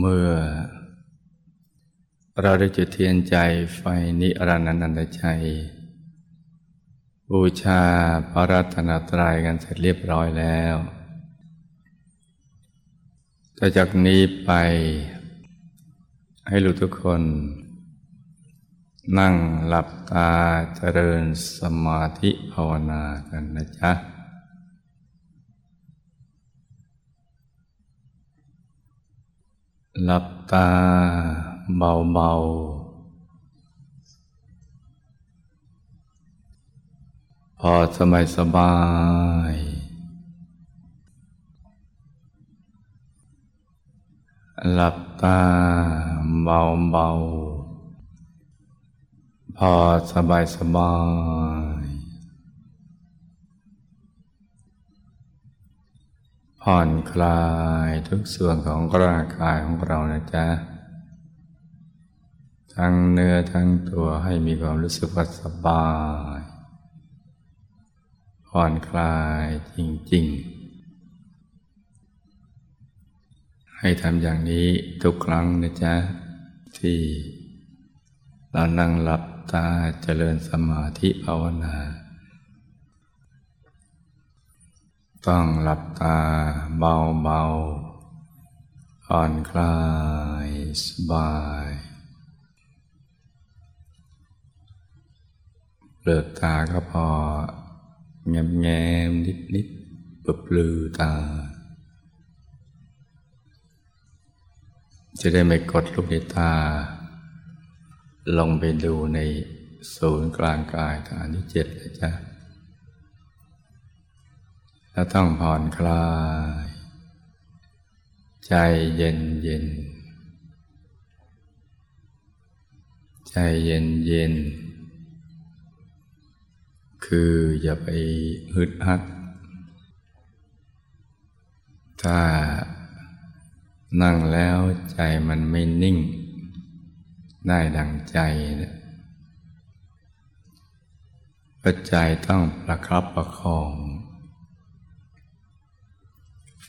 เมื่อ เราได้จุดเทียนใจไฟนิรันดร์นันตชัยบูชาพระรัตนตรัยกันเสร็จเรียบร้อยแล้วต่อจากนี้ไป ให้รู้ทุกคน นั่งหลับตาเจริญสมาธิภาวนากันนะจ๊ะ หลับตาเบาๆ พอสบายสบาย หลับตาเบาๆ พอสบายสบาย ผ่อนคลายทุกส่วนของร่างกายของเรานะจ๊ะ ทั้งเนื้อทั้งตัวให้มีความรู้สึกว่าสบาย ผ่อนคลายจริง ๆ ให้ทำอย่างนี้ทุกครั้งนะจ๊ะ ที่เรานั่งหลับตาเจริญสมาธิภาวนา ต้องหลับตาเบาๆผ่อนคลายสบายเปลือกตาก็พอแงมแงมนิดนิดปลือตา จะได้ไม่กดลูกในตา ลงไปดูในศูนย์กลางกายฐานที่เจ็ดเลยจ้ะ แล้วต้องผ่อนคลาย ใจเย็นเย็น ใจเย็นเย็น คืออย่าไปฮึดฮัด ถ้านั่งแล้วใจมันไม่นิ่ง ได้ดังใจปัจจัยต้องประครับประคอง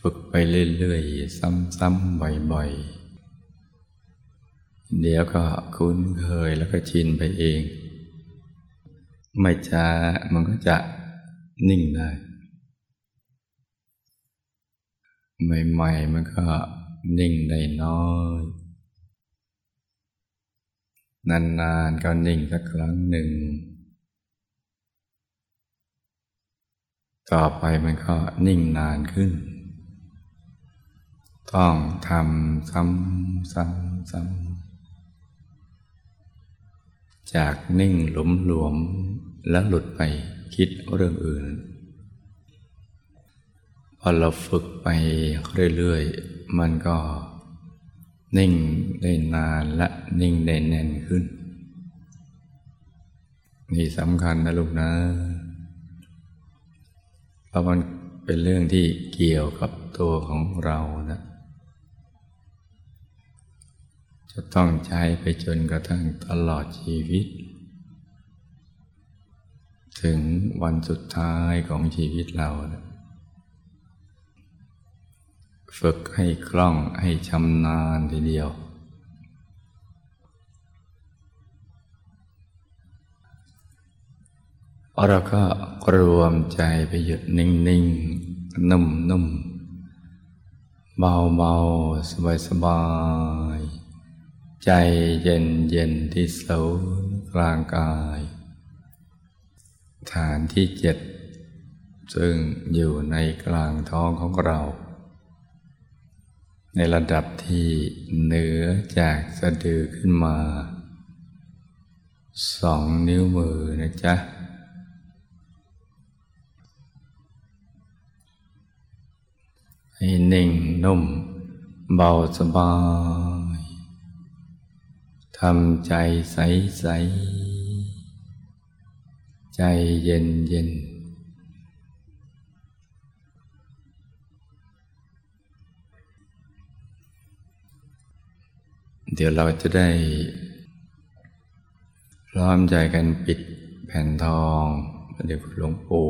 ฝึกไปเรื่อยๆ ซ้ำๆบ่อยๆ เดี๋ยวก็คุ้นเคยแล้วก็ชินไปเอง ไม่ช้ามันก็จะนิ่งได้ใหม่ๆมันก็นิ่งได้น้อย นานๆก็นิ่งสักครั้งหนึ่ง ต่อไปมันก็นิ่งนานขึ้น ต้องทำซ้ำซ้ำซ้ำจากนิ่งหลุมหลวมแล้วหลุดไปคิดเรื่องอื่น พอเราฝึกไปเรื่อยๆ มันก็นิ่งได้นานและนิ่งได้แน่นขึ้น นี่สำคัญนะลูกนะเพราะมันเป็นเรื่องที่เกี่ยวกับตัวของเรานะ จะต้องใช้ไปจนกระทั่งตลอดชีวิต ถึงวันสุดท้ายของชีวิตเรา ฝึกให้คล่องให้ชำนาญทีเดียว เราก็รวมใจไปหยุดนิ่งๆ นุ่มๆ เบาๆ สบายๆ ใจเย็นเย็นที่ศูนย์กลางกาย ฐานที่เจ็ด ซึ่งอยู่ในกลางท้องของเรา ในระดับที่เหนือจากสะดือขึ้นมาสองนิ้วมือนะจ๊ะ ให้นิ่งนุ่ม เบาสบาย ทำใจใสใส ใจเย็นเย็น เดี๋ยวเราจะได้ พร้อมใจกันปิดแผ่นทองเดี๋ยวหลวงปู่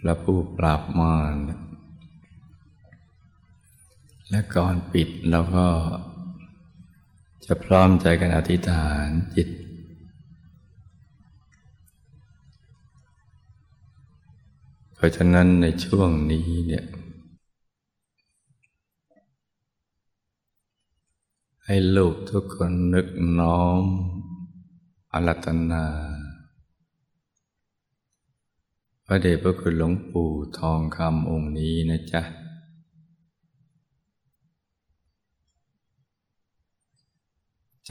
พระผู้ปราบมารและก่อนปิดเราก็ จะพร้อมใจกันอธิษฐานจิต เพราะฉะนั้นในช่วงนี้เนี่ย ให้ลูกทุกคนนึกน้อมอารัตนาพระเดชพระคุณหลวงปู่ทองคำองค์นี้นะจ๊ะ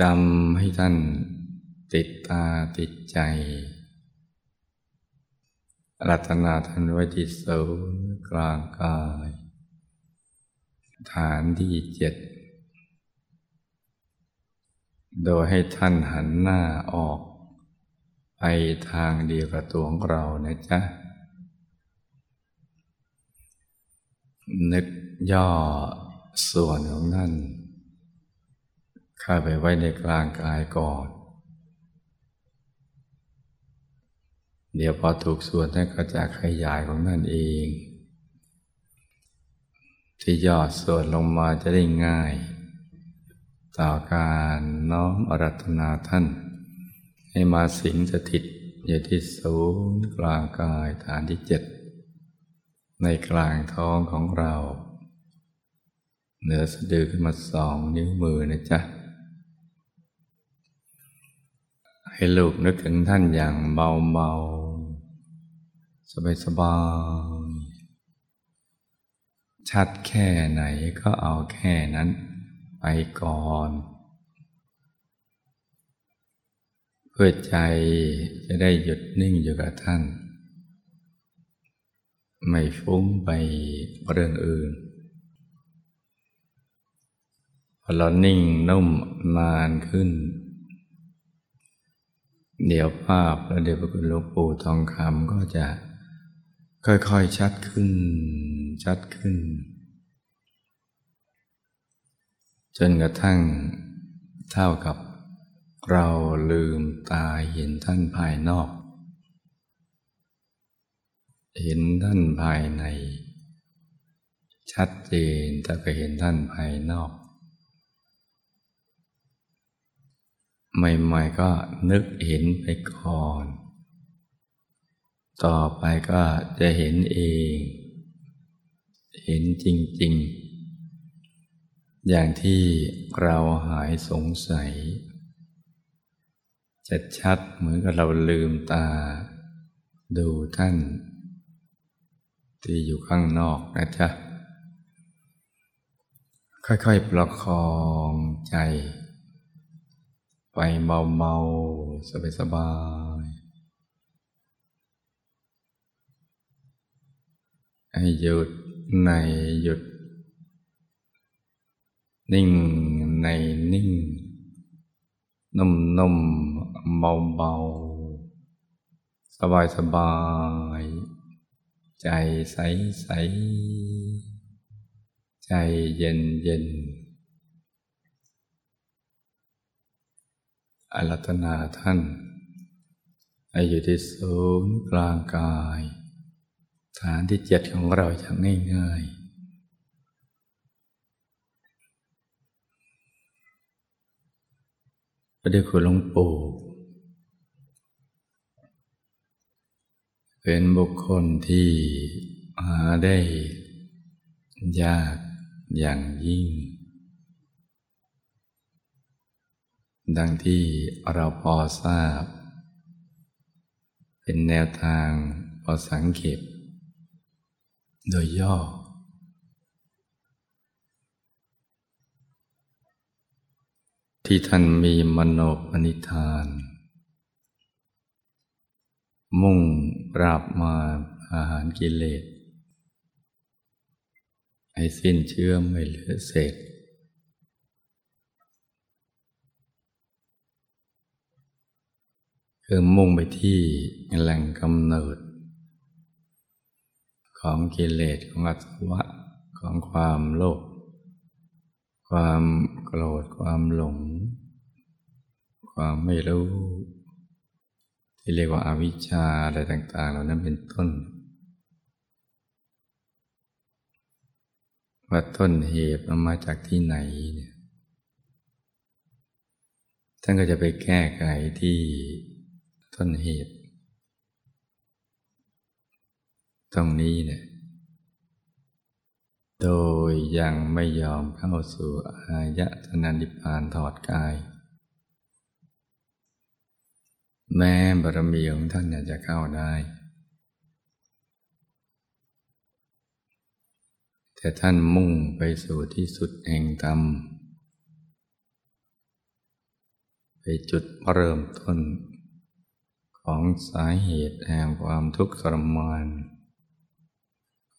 จำให้ท่านติดตาติดใจ รัตนาท่านไว้ที่ศูนย์กลางกาย ฐานที่เจ็ด โดยให้ท่านหันหน้าออก ไปทางเดียวกับตัวของเรานะจ๊ะ นึกย่อส่วนของท่าน เข้าไปไว้ในกลางกายก่อน เดี๋ยวพอถูกส่วนท่านก็จะขยายของท่นเอง ที่ยอดส่วนลงมาจะได้ง่าย ต่อการน้อมอรัธนาท่าน ให้มาสิงสถิตอยู่ที่ศูนย์กลางกายฐานที่เจ็ดในกลางท้องของเรา เหนือสะดือขึ้นมาสองนิ้วมือนะจ๊ะ ให้ลูกนึกถึงท่านอย่างเบาเบาสบายสบายชัดแค่ไหนก็เอาแค่นั้นไปก่อน เพื่อใจจะได้หยุดนิ่งอยู่กับท่าน ไม่ฟุ้งไปเรื่องอื่นพอเรานิ่งนุ่มนานขึ้น เดี๋ยวภาพพระเดชพระคุณหลวงปู่ทองคำก็จะค่อยๆชัดขึ้น ชัดขึ้น จนกระทั่งเท่ากับเราลืมตาเห็นท่านภายนอก เห็นท่านภายใน ชัดเจนถ้าก็เห็นท่านภายนอก ใหม่ๆก็นึกเห็นไปก่อน ต่อไปก็จะเห็นเอง เห็นจริง ๆ อย่างที่เราหายสงสัย จะชัดเหมือนกับเราลืมตา ดูท่าน ที่อยู่ข้างนอกนะจ๊ะ ค่อย ๆ ประคองใจ ไปเบาๆสบายๆให้หยุดในหยุด นิ่งในนิ่ง นุ่มนุ่มเบาเบาสบายสบาย ใจใสใส ใจเย็นเย็น อารัตนาท่านให้อยู่ที่ศูนย์กลางกาย ฐานที่เจ็ดของเราอย่างง่ายๆพระเดชคุณหลวงปู่เป็นบุคคลที่หาได้ยากอย่างยิ่ง ดังที่เราพอทราบ เป็นแนวทางพอสังเกตโดยย่อ ที่ท่านมีมโนปณิธาน มุ่งปราบมาอาหารกิเลส ให้สิ้นเชื่อไม่เหลือเศษ คือมุ่งไปที่แหล่งกำเนิด ของกิเลสของอัตวะของความโลภความโกรธความหลง ความไม่รู้ ที่เรียกว่าอาวิชชาอะไรต่าง ๆ เหล่านั้นเป็นต้น ว่าต้นเหตุมันมาจากที่ไหนเนี่ยท่านก็จะไปแก้ไขที่ ต้นเหตุ ตรงนี้เนี่ยโดยยังไม่ยอมเข้าสู่อายตนะนิพพานถอดกาย แม้บารมีของท่านจะเข้าได้ แต่ท่านมุ่งไปสู่ที่สุดแห่งธรรม ไปจุดเริ่มต้น ของสาเหตุแห่งความทุกข์ทรมาน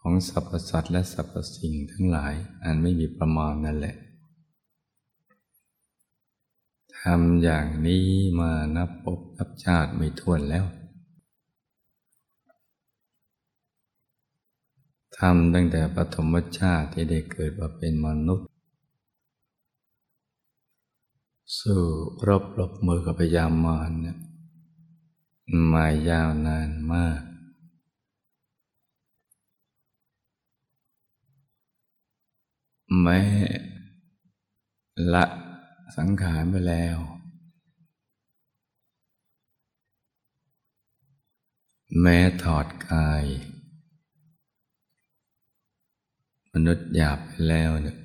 ของสรรพสัตว์และสรรพสิ่งทั้งหลายอันไม่มีประมาณนั่นแหละทำอย่างนี้มานับปบนับชาติไม่ถ้วนแล้วทำตั้งแต่ปฐมชาติที่ได้เกิดมาเป็นมนุษย์ สู้รบรบมือกับพยามารเนี่ย มายาวนานมาก แม้ละสังขารไปแล้ว แม้ถอดกาย มนุษย์หยาบไปแล้วเนี่ย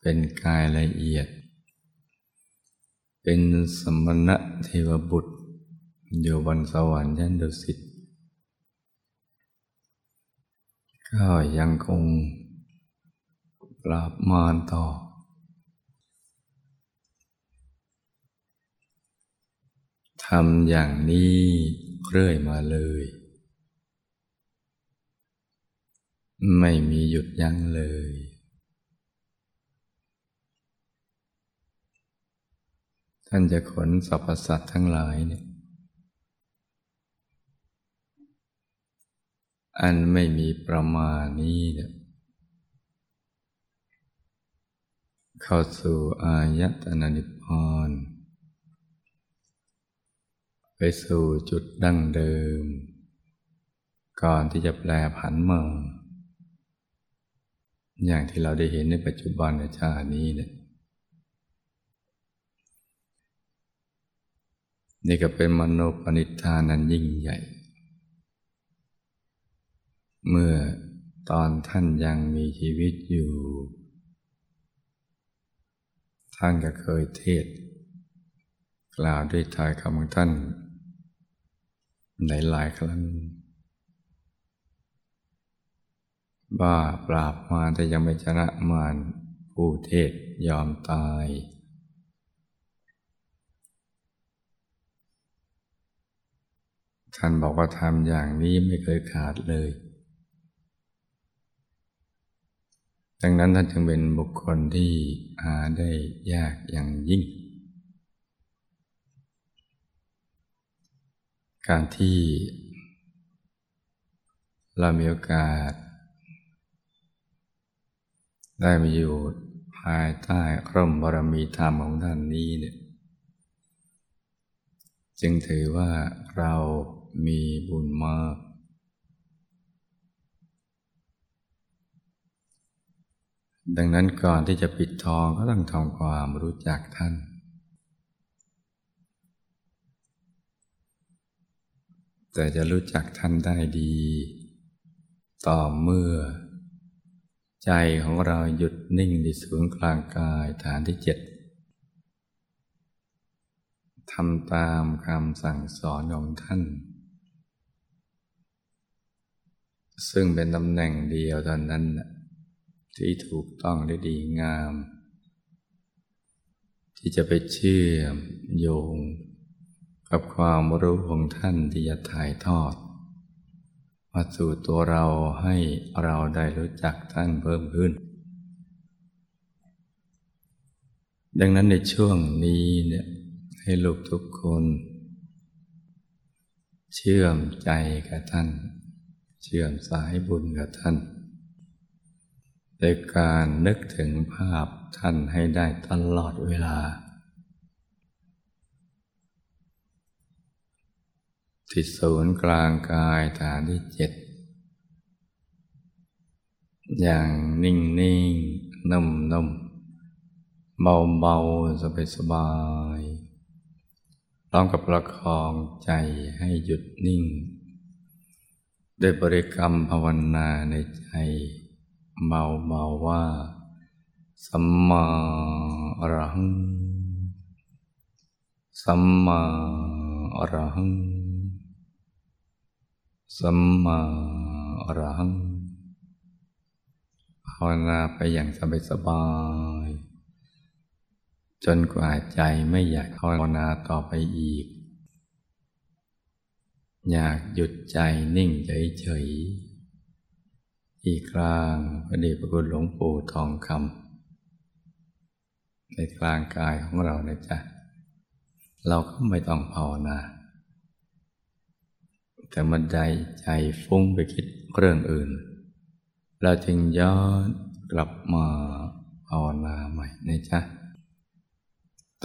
เป็นกายละเอียด เป็นสมณะเทวบุตรอยู่บนสวรรค์ยันดุสิตก็ยังคงปราบมารต่อ ทำอย่างนี้เรื่อยมาเลย ไม่มีหยุดยั้งเลย ท่านจะขนสรรพสัตว์ทั้งหลายเนี่ยอันไม่มีประมาณนี้เนี่ยเข้าสู่อายตนะนิพพานไปสู่จุดดั้งเดิม ก่อนที่จะแปลผันมาอย่างที่เราได้เห็นในปัจจุบันในชาตินี้เนี่ย นี่ก็เป็นมโนปณิธานั้นยิ่งใหญ่ เมื่อตอนท่านยังมีชีวิตอยู่ ท่านก็เคยเทศ กล่าวด้วยทายคำของท่านในหลายครั้งบ้าปราบมาแต่ยังไม่ชนะมารผู้เทศยอมตาย ท่านบอกว่าทำอย่างนี้ไม่เคยขาดเลย ดังนั้นท่านจึงเป็นบุคคลที่หาได้ยากอย่างยิ่ง การที่เรามีโอกาส ได้มาอยู่ภายใต้ร่มบารมีธรรมของท่านนี้เนี่ยจึงถือว่าเรา มีบุญมาก ดังนั้นก่อนที่จะปิดทองก็ต้องทำความรู้จักท่าน แต่จะรู้จักท่านได้ดี ต่อเมื่อ ใจของเราหยุดนิ่งในศูนย์กลางกายฐานที่เจ็ดทำตามคำสั่งสอนของท่าน ซึ่งเป็นตำแหน่งเดียวตอนนั้น ที่ถูกต้องได้ดีงาม ที่จะไปเชื่อมโยง กับความรู้ของท่านที่จะถ่ายทอด มาสู่ตัวเราให้เราได้รู้จักท่านเพิ่มขึ้น ดังนั้นในช่วงนี้เนี่ยให้ลูกทุกคน เชื่อมใจกับท่าน เชื่อมสายบุญกับท่านโดยการนึกถึงภาพท่านให้ได้ตลอดเวลา ที่ศูนย์กลางกายฐานที่เจ็ด อย่างนิ่งนิ่งนุ่มนุ่มเบาเบาสบายสบายพร้อมกับประคองใจให้หยุดนิ่ง ได้บริกรรมภาวนาในใจเบาเบาว่า สัมมาอรหัง สัมมาอรหัง สัมมาอรหัง ภาวนาไปอย่างสบายสบายจนกว่าใจไม่อยากภาวนาต่อไปอีก อยากหยุดใจนิ่งเฉยๆอีกครั้งพระเดชพระคุณหลวงปู่ทองคำในกลางกายของเรานะจ๊ะ เราก็ไม่ต้องภาวนา แต่มันใจใจฟุ้งไปคิดเรื่องอื่น เราจึงย้อนกลับมาภาวนาใหม่นะจ๊ะ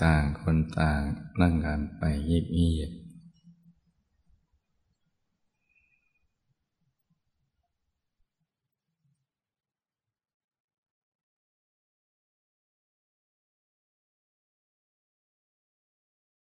ต่างคนต่างนั่งกันไปเงียบๆ